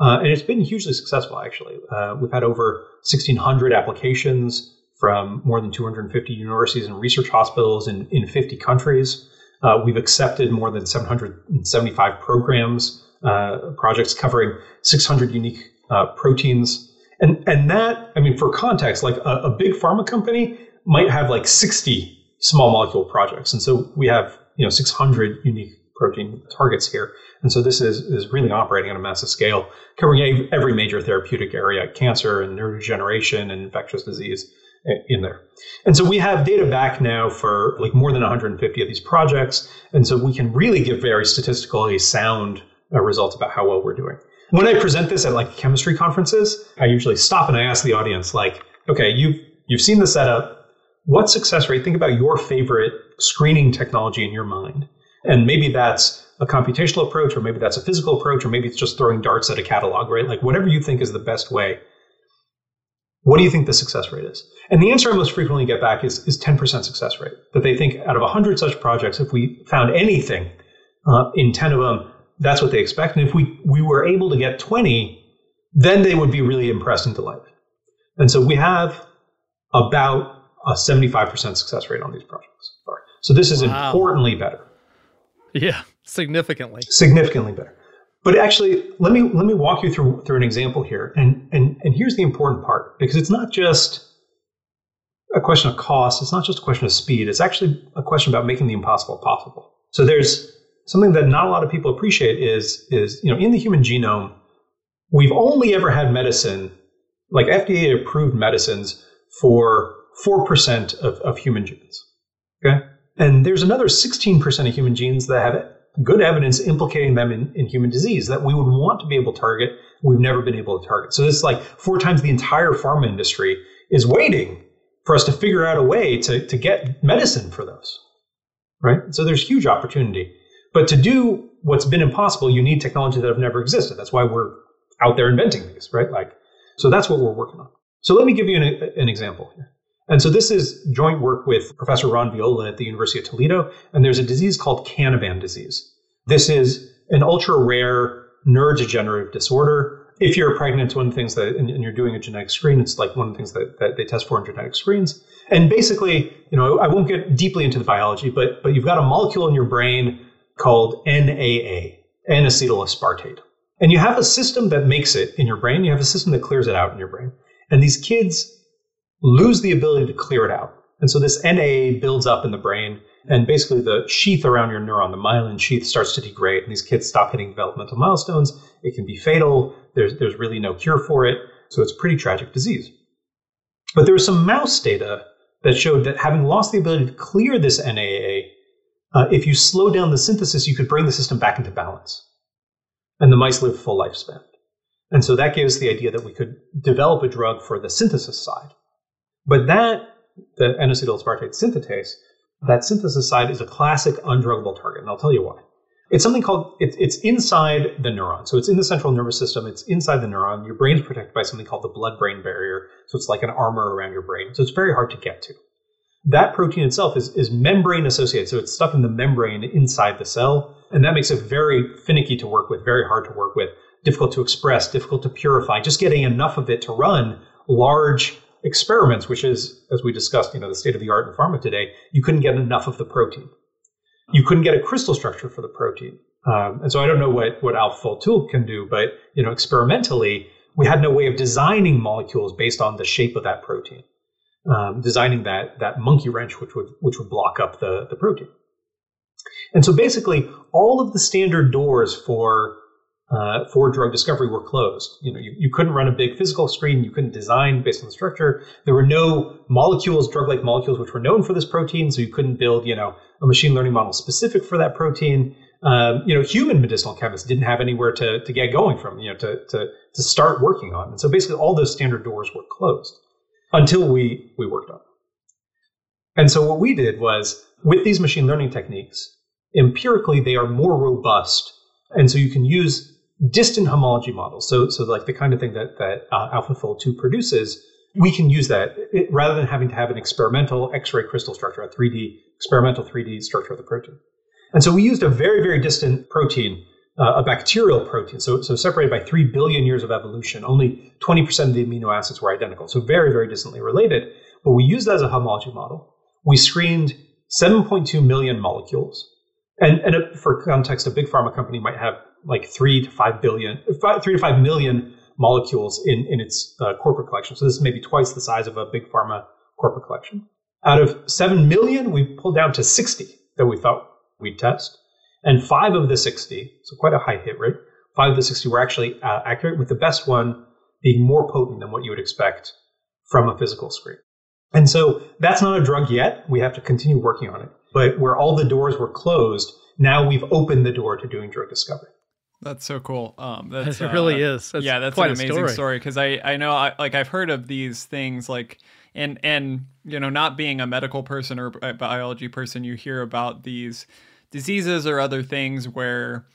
Uh, and it's been hugely successful, actually. Uh, we've had over 1,600 applications from more than 250 universities and research hospitals in, in 50 countries. Uh, we've accepted more than 775 programs, uh, projects covering 600 unique uh, proteins. And, and that, I mean, for context, like a, a, big pharma company might have like 60 small molecule projects. And so we have, you know, 600 unique protein targets here. And so this is, is really operating on a massive scale, covering every major therapeutic area, cancer and neurodegeneration and infectious disease in there. And so we have data back now for like more than 150 of these projects. And so we can really give very statistically sound uh, results about how well we're doing. When I present this at like chemistry conferences, I usually stop and I ask the audience, like, okay, you've, you've seen the setup. What success rate? Think about your favorite screening technology in your mind. And maybe that's a computational approach, or maybe that's a physical approach, or maybe it's just throwing darts at a catalog, right? Like whatever you think is the best way what do you think the success rate is? And the answer I most frequently get back is, is 10% success rate. That they think out of 100 such projects, if we found anything uh, in 10 of them, that's what they expect. And if we, we were able to get 20, then they would be really impressed and delighted. And so we have about a 75% success rate on these projects. So this is wow. importantly better. Yeah, significantly. Significantly better. But actually, let me let me walk you through through an example here. And and and here's the important part because it's not just a question of cost. It's not just a question of speed. It's actually a question about making the impossible possible. So there's something that not a lot of people appreciate is is you know in the human genome, we've only ever had medicine like FDA approved medicines for four percent of, of human genes. Okay, and there's another sixteen percent of human genes that have good evidence implicating them in, in human disease that we would want to be able to target. We've never been able to target. So this is like four times the entire pharma industry is waiting for us to figure out a way to, to get medicine for those. Right? So there's huge opportunity. But to do what's been impossible, you need technology that have never existed. That's why we're out there inventing these, right? Like, so that's what we're working on. So let me give you an, an example here. And so this is joint work with Professor Ron Viola at the University of Toledo, and there's a disease called Canavan disease. This is an ultra rare neurodegenerative disorder. If you're pregnant, it's one of the things that, and you're doing a genetic screen, it's like one of the things that, that they test for in genetic screens. And basically, you know, I won't get deeply into the biology, but but you've got a molecule in your brain called NAA, N-acetyl aspartate. And you have a system that makes it in your brain. You have a system that clears it out in your brain. And these kids lose the ability to clear it out. And so this NAA builds up in the brain, and basically the sheath around your neuron, the myelin sheath, starts to degrade, and these kids stop hitting developmental milestones. It can be fatal. There's, there's really no cure for it. So it's a pretty tragic disease. But there was some mouse data that showed that having lost the ability to clear this NAA, uh, if you slow down the synthesis, you could bring the system back into balance. And the mice live full lifespan. And so that gave us the idea that we could develop a drug for the synthesis side. But that, the N-acetyl aspartate synthetase, that synthesis side is a classic undruggable target. And I'll tell you why. It's something called, it's, it's inside the neuron. So it's in the central nervous system. It's inside the neuron. Your brain's protected by something called the blood brain barrier. So it's like an armor around your brain. So it's very hard to get to. That protein itself is, is membrane associated. So it's stuck in the membrane inside the cell. And that makes it very finicky to work with, very hard to work with, difficult to express, difficult to purify. Just getting enough of it to run large experiments, which is, as we discussed, you know, the state of the art in pharma today, you couldn't get enough of the protein. You couldn't get a crystal structure for the protein. Um, and so I don't know what, what AlphaFold2 can do, but, you know, experimentally, we had no way of designing molecules based on the shape of that protein. Um, designing that, that monkey wrench, which would, which would block up the, the protein. And so basically, all of the standard doors for uh, for drug discovery were closed. You know, you, you couldn't run a big physical screen. You couldn't design based on the structure. There were no molecules, drug-like molecules, which were known for this protein. So you couldn't build, you know, a machine learning model specific for that protein. Um, you know, human medicinal chemists didn't have anywhere to, to get going from, you know, to, to, to start working on. And so basically all those standard doors were closed until we, we worked on. And so what we did was with these machine learning techniques, empirically, they are more robust. And so you can use distant homology models. So, so like the kind of thing that, that uh, AlphaFold 2 produces, we can use that it, rather than having to have an experimental X-ray crystal structure, a 3D experimental 3D structure of the protein. And so we used a very, very distant protein, uh, a bacterial protein, so, so separated by 3 billion years of evolution. Only 20% of the amino acids were identical, so very, very distantly related. But we used that as a homology model. We screened 7.2 million molecules. And, and for context, a big pharma company might have like three to five billion, five, three to five million molecules in, in its uh, corporate collection. So this is maybe twice the size of a big pharma corporate collection. Out of 7 million, we pulled down to 60 that we thought we'd test. And five of the 60, so quite a high hit rate, five of the 60 were actually uh, accurate, with the best one being more potent than what you would expect from a physical screen. And so that's not a drug yet. We have to continue working on it. But where all the doors were closed, now we've opened the door to doing drug discovery. That's so cool. Um, <laughs> that's, it really uh, is. That's yeah, that's quite an amazing story. because I I know I, like I've heard of these things like and and you know not being a medical person or a biology person, you hear about these diseases or other things where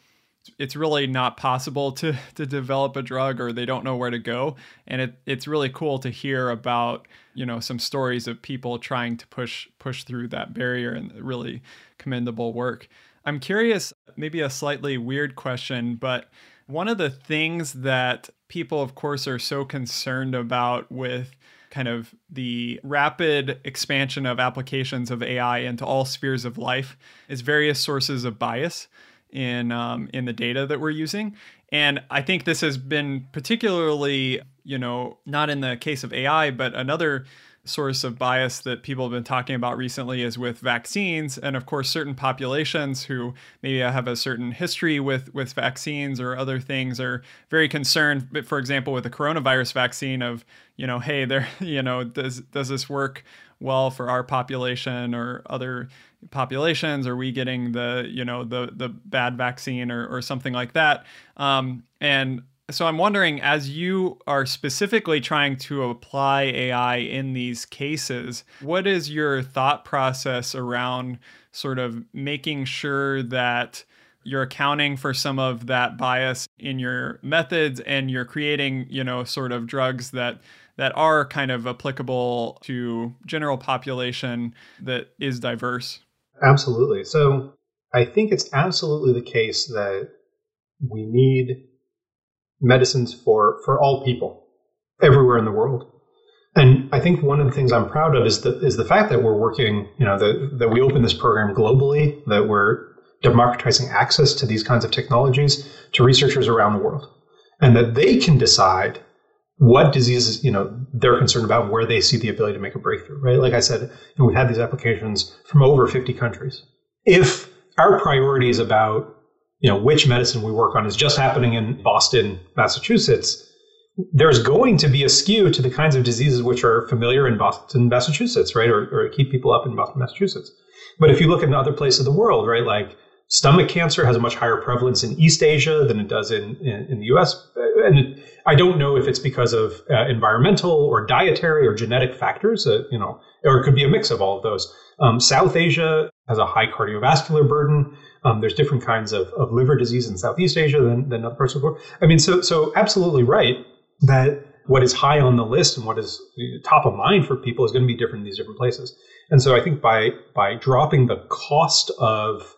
it's really not possible to <laughs> to develop a drug or they don't know where to go and it it's really cool to hear about you know some stories of people trying to push push through that barrier and really commendable work I'm curious, maybe a slightly weird question, but one of the things that people, of course, are so concerned about with kind of the rapid expansion of applications of AI into all spheres of life is various sources of bias in um, in the data that we're using. And I think this has been particularly, you know, not in the case of AI, but another source of bias that people have been talking about recently is with vaccines. And of course certain populations who maybe have a certain history with with vaccines or other things are very concerned for example with the coronavirus vaccine of you know hey there <laughs> you know does does this work well for our population or other populations? Are we getting the you know the the bad vaccine or, or something like that? Um, and so I'm wondering, as you are specifically trying to apply AI in these cases, what is your thought process around sort of making sure that you're accounting for some of that bias in your methods and you're creating, you know, sort of drugs that that are kind of applicable to general population that is diverse. Absolutely. So I think it's absolutely the case that we need medicines for, for all people everywhere in the world. And I think one of the things I'm proud of is the is the fact that we're working, you know, that that we open this program globally, that we're democratizing access to these kinds of technologies to researchers around the world, and that they can decide what diseases you know they're concerned about, where they see the ability to make a breakthrough. Right? Like I said, you know, we've had these applications from over 50 countries. If our priority is about you know which medicine we work on is just happening in Boston, Massachusetts there's going to be a skew to the kinds of diseases which are familiar in Boston, Massachusetts, right, or, or keep people up in Boston, Massachusetts. But if you look at other places of the world, right, like stomach cancer has a much higher prevalence in East Asia than it does in, in, in the US. And I don't know if it's because of uh, environmental or dietary or genetic factors, uh, you know, or it could be a mix of all of those. Um, South Asia has a high cardiovascular burden. Um, there's different kinds of, of liver disease in Southeast Asia than, than other parts of the world. I mean, so, so absolutely right that what is high on the list and what is top of mind for people is going to be different in these different places. And so I think by by dropping the cost of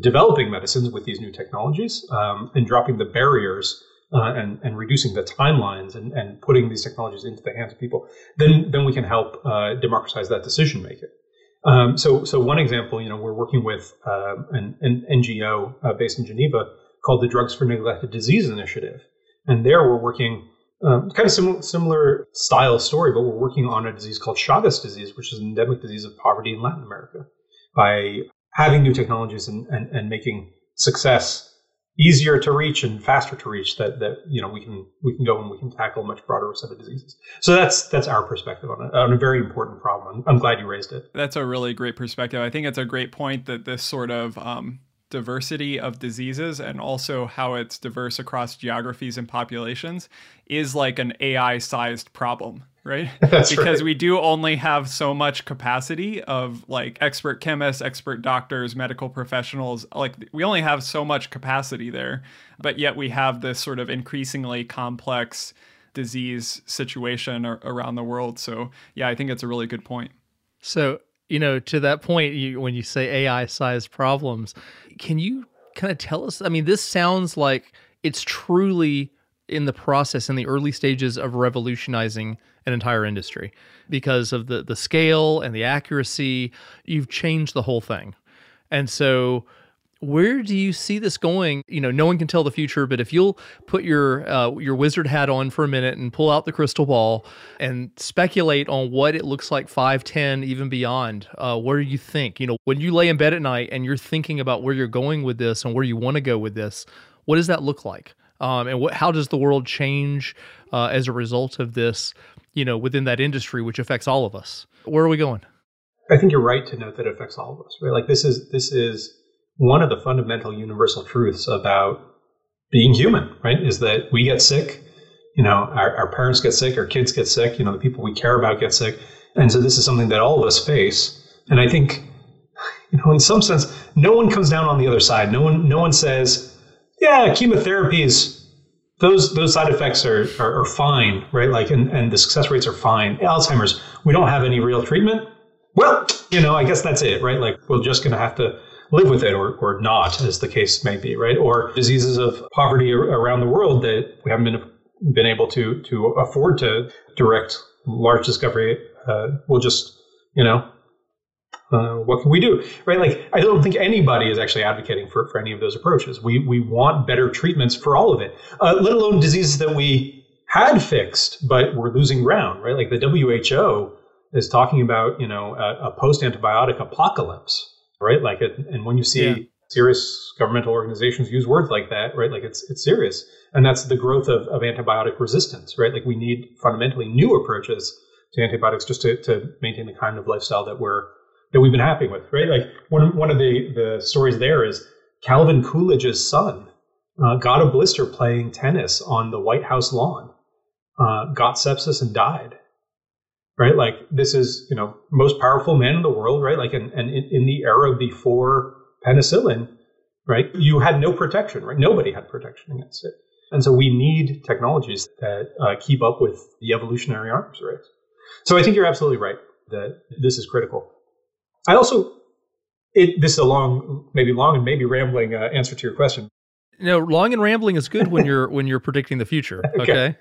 developing medicines with these new technologies um, and dropping the barriers uh, and, and reducing the timelines and, and putting these technologies into the hands of people, then then we can help uh, democratize that decision making. Um, so so one example, you know, we're working with um, an, an, NGO uh, based in Geneva called the Drugs for Neglected Disease Initiative, and there we're working um, kind of similar, similar style story, but we're working on a disease called Chagas disease, which is an endemic disease of poverty in Latin America. By having new technologies and, and, and making success easier to reach and faster to reach, that that you know we can we can go and we can tackle a much broader set of diseases. So that's that's our perspective on on a very important problem. I'm, I'm glad you raised it. That's a really great perspective. I think it's a great point that this sort of um, diversity of diseases and also how it's diverse across geographies and populations is like an AI sized problem, <laughs> right? Because right. we do only have so much capacity of like expert chemists, expert doctors, medical professionals. Like we only have so much capacity there, but yet we have this sort of increasingly complex disease situation around the world. So, yeah, I think it's a really good point. So, you know, to that point, you, when you say AI sized problems, can you kind of tell us? I mean, this sounds like it's truly in the process in the early stages of revolutionizing an entire industry because of the the scale and the accuracy. You've changed the whole thing. And so where do you see this going? You know, no one can tell the future, but if you'll put your uh, your wizard hat on for a minute and pull out the crystal ball and speculate on what it looks like five, ten, even beyond, uh, where do you think? You know, when you lay in bed at night and you're thinking about where you're going with this and where you want to go with this, what does that look like? Um, and what, how does the world change uh, as a result of this? You know, within that industry, which affects all of us. Where are we going? I think you're right to note that it affects all of us. Right, like this is this is one of the fundamental universal truths about being human, right? Is that we get sick, you know, our, our, parents get sick, our kids get sick, you know, the people we care about get sick. And so this is something that all of us face. And I think, you know, in some sense, no one comes down on the other side. No one, no one says, yeah, chemotherapies, those, those side effects are, are, are fine, right? Like, and, and the success rates are fine. Alzheimer's, we don't have any real treatment. Well, you know, I guess that's it, right? Like, we're just going to have to live with it or, or not, as the case may be, right? Or diseases of poverty around the world that we haven't been been able to to afford to direct large discovery. Uh, we'll just, you know, uh, what can we do, right? Like, I don't think anybody is actually advocating for, for any of those approaches. We we want better treatments for all of it, uh, let alone diseases that we had fixed, but we're losing ground, right? Like the WHO is talking about, you know, a, a post antibiotic apocalypse, right? Like, it, and when you see yeah. serious governmental organizations use words like that, right? Like, it's it's serious, and that's the growth of, of antibiotic resistance, right? Like, we need fundamentally new approaches to antibiotics just to, to maintain the kind of lifestyle that we're that we've been happy with, right? Like, one one of the the stories there is Calvin Coolidge's son uh, got a blister playing tennis on the White House lawn, uh, got sepsis and died right? Like this is, you know, most powerful man in the world, right? Like, and, in, in the era before penicillin, right? You had no protection, right? Nobody had protection against it. And so we need technologies that uh, keep up with the evolutionary arms race. So I think you're absolutely right that this is critical. I also, it, this is a long, maybe long and maybe rambling uh, answer to your question. No, long and rambling is good when you're <laughs> when you're predicting the future. <laughs> Okay. okay.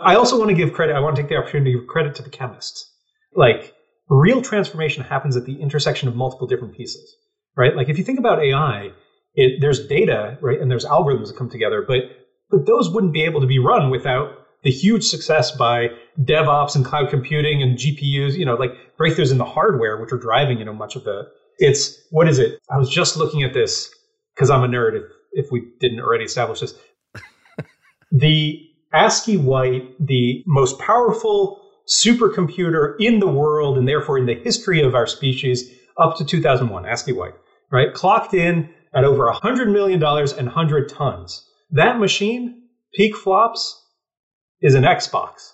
I also want to give credit. I want to take the opportunity to give credit to the chemists. Like real transformation happens at the intersection of multiple different pieces, right? Like if you think about AI, it, there's data, right, and there's algorithms that come together, but but those wouldn't be able to be run without the huge success by DevOps and cloud computing and GPUs, you know, like breakthroughs in the hardware, which are driving, you know, much of the. It's what is it? I was just looking at this because I'm a nerd. If if we didn't already establish this, <laughs> the ASCII White, the most powerful supercomputer in the world and therefore in the history of our species up to 2001, ASCII White, right? Clocked in at over $100 million and 100 tons. That machine, peak flops, is an Xbox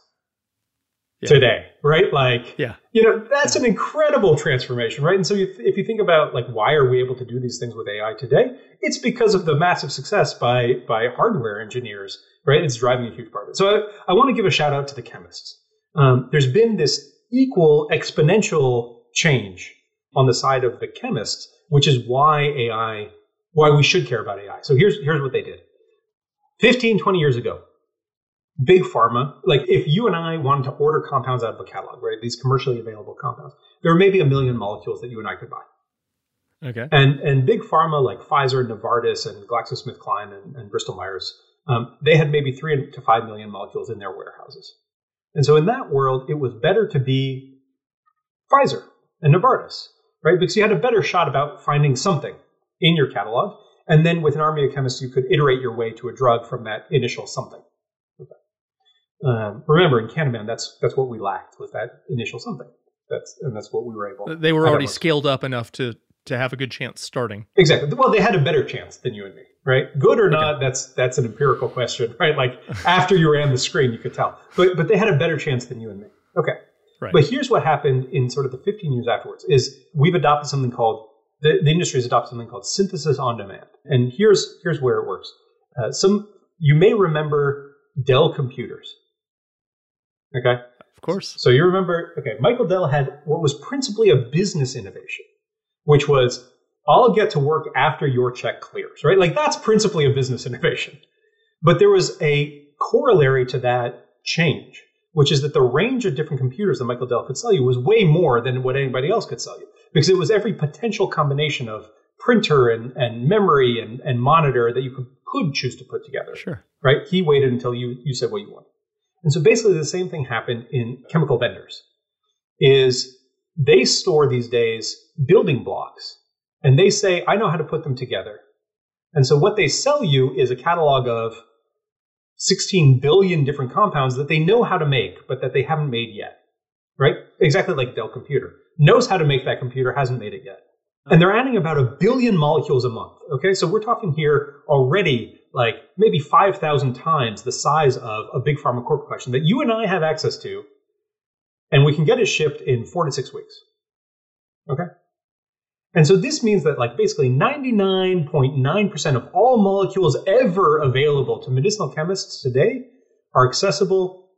yeah. today, right? Like, yeah. you know, that's an incredible transformation, right? And so if, if you think about like why are we able to do these things with AI today, it's because of the massive success by by hardware engineers, right? It's driving a huge part of it. So I, I want to give a shout out to the chemists. Um, there's been this equal exponential change on the side of the chemists, which is why AI, why we should care about AI. So here's here's what they did. 15, 20 years ago, big pharma, like if you and I wanted to order compounds out of a catalog, right? These commercially available compounds, there are maybe a million molecules that you and I could buy. Okay. And and big pharma like Pfizer, Novartis, and GlaxoSmithKline and, and Bristol Myers, um, they had maybe three to five million molecules in their warehouses. And so in that world, it was better to be Pfizer and Novartis, right? Because you had a better shot about finding something in your catalog. And then with an army of chemists, you could iterate your way to a drug from that initial something. Um, remember, in Canaman, that's that's what we lacked was that initial something. That's and that's what we were able. They were already scaled up enough to to have a good chance starting. Exactly. Well, they had a better chance than you and me, right? Good or not, that's that's an empirical question, <laughs> right? Like after you ran the screen, you could tell. But but they had a better chance than you and me. Okay. Right. But here's what happened in sort of the 15 years afterwards: is we've adopted something called the, the industry has adopted something called synthesis on demand. And here's here's where it works. Uh, some you may remember Dell computers. Okay. Of course. So you remember, okay, Michael Dell had what was principally a business innovation, which was I'll get to work after your check clears, right? Like that's principally a business <laughs> innovation. But there was a corollary to that change, which is that the range of different computers that Michael Dell could sell you was way more than what anybody else could sell you because it was every potential combination of printer and, and memory and, and monitor that you could, could choose to put together. Sure. Right? He waited until you, you said what you wanted. And so basically the same thing happened in chemical vendors is they store these days building blocks and they say, I know how to put them together. And so what they sell you is a catalog of 16 billion different compounds that they know how to make, but that they haven't made yet. Right? Exactly like Dell Computer. Knows how to make that computer, hasn't made it yet. And they're adding about a billion molecules a month. Okay, so we're talking here already like maybe 5,000 times the size of a big pharma corporate collection that you and I have access to, and we can get it shipped in four to six weeks. Okay? And so this means that like basically 99.9% of all molecules ever available to medicinal chemists today are accessible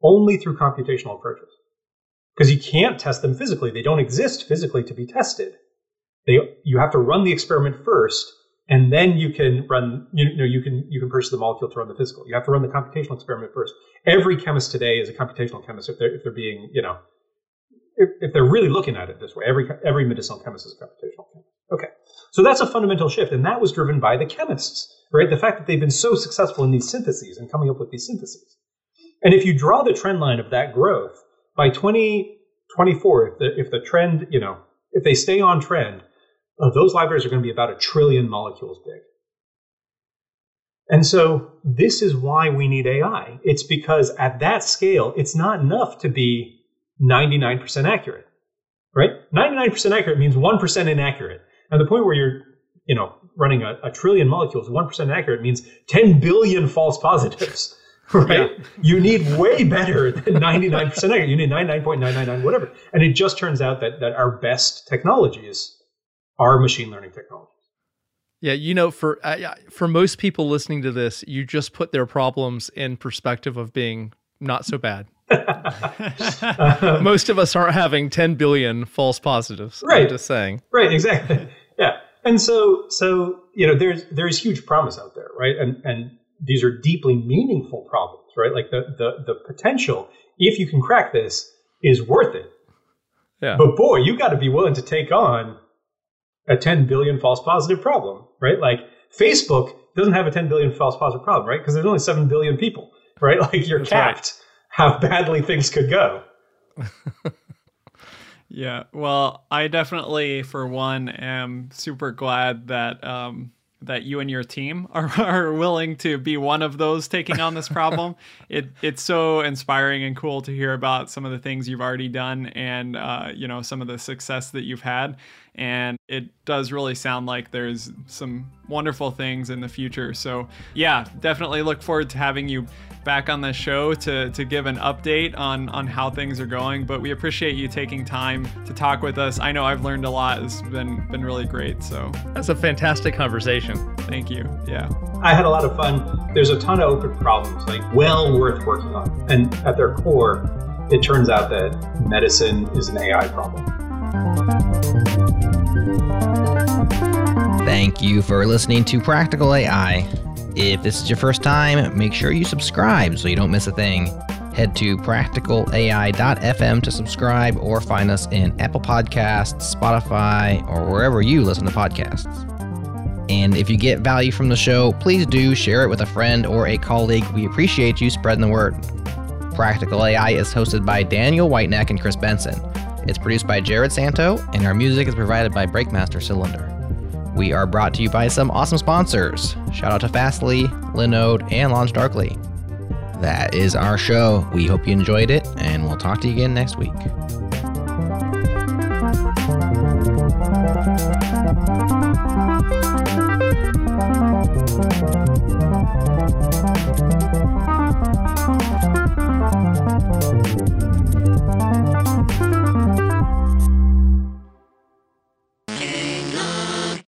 only through computational approaches. Because you can't test them physically. They don't exist physically to be tested. They, you have to run the experiment first and then you can run you know you can you can purchase the molecule to run the physical. You have to run the computational experiment first. Every chemist today is a computational chemist if they're if they're being you know if, if they're really looking at it this way. Every every medicinal chemist is a computational chemist. Okay. So that's a fundamental shift and that was driven by the chemists right? The fact that they've been so successful in these syntheses and coming up with these syntheses. And if you draw the trend line of that growth by 2024 if the if the trend you know if they stay on trend uh, those libraries are going to be about a trillion molecules big. And so this is why we need AI. It's because at that scale, it's not enough to be 99% accurate, right? 99% accurate means 1% inaccurate. And the point where you're, you know, running a, a trillion molecules, 1% accurate means 10 billion false positives, <laughs> right? Yeah. You need way better than 99% accurate. You need 99.999, whatever. And it just turns out that, that our best technologies are machine learning technologies. Yeah, you know, for uh, for most people listening to this, you just put their problems in perspective of being not so bad. <laughs> <laughs> most of us aren't having 10 billion false positives. Right. I'm just saying. Right, exactly. <laughs> yeah. And so so you know there's there's huge promise out there, right? And and these are deeply meaningful problems, right? Like the the the potential if you can crack this is worth it. Yeah. But boy, you got to be willing to take on a 10 billion false positive problem, right? Like Facebook doesn't have a 10 billion false positive problem, right? Because there's only 7 billion people, right? <laughs> Like you're That's capped how badly things could go. <laughs> Yeah, well, I definitely, for one, am super glad that um, that you and your team <laughs> are, are willing to be one of those taking on this problem. it it's so inspiring and cool to hear about some of the things you've already done and uh, you know some of the success that you've had. And it does really sound like there's some wonderful things in the future. So yeah, definitely look forward to having you back on the show to, to give an update on, on how things are going. But we appreciate you taking time to talk with us. I know I've learned a lot. It's been been really great. So That's a fantastic conversation. thank you. Yeah. I had a lot of fun. There's a ton of open problems, like well worth working on. And at their core, it turns out that medicine is an AI problem. Thank you for listening to Practical AI. If this is your first time, make sure you subscribe so you don't miss a thing. Head to practicalai.fm to subscribe or find us in Apple Podcasts, Spotify, or wherever you listen to podcasts. And if you get value from the show, please do share it with a friend or a colleague. We appreciate you spreading the word. Practical AI is hosted by Daniel Whiteneck and Chris Benson. It's produced by Jared Santo, and our music is provided by Breakmaster Cylinder. We are brought to you by some awesome sponsors. Shout out to Fastly, Linode, and LaunchDarkly. That is our show. We hope you enjoyed it, and we'll talk to you again next week.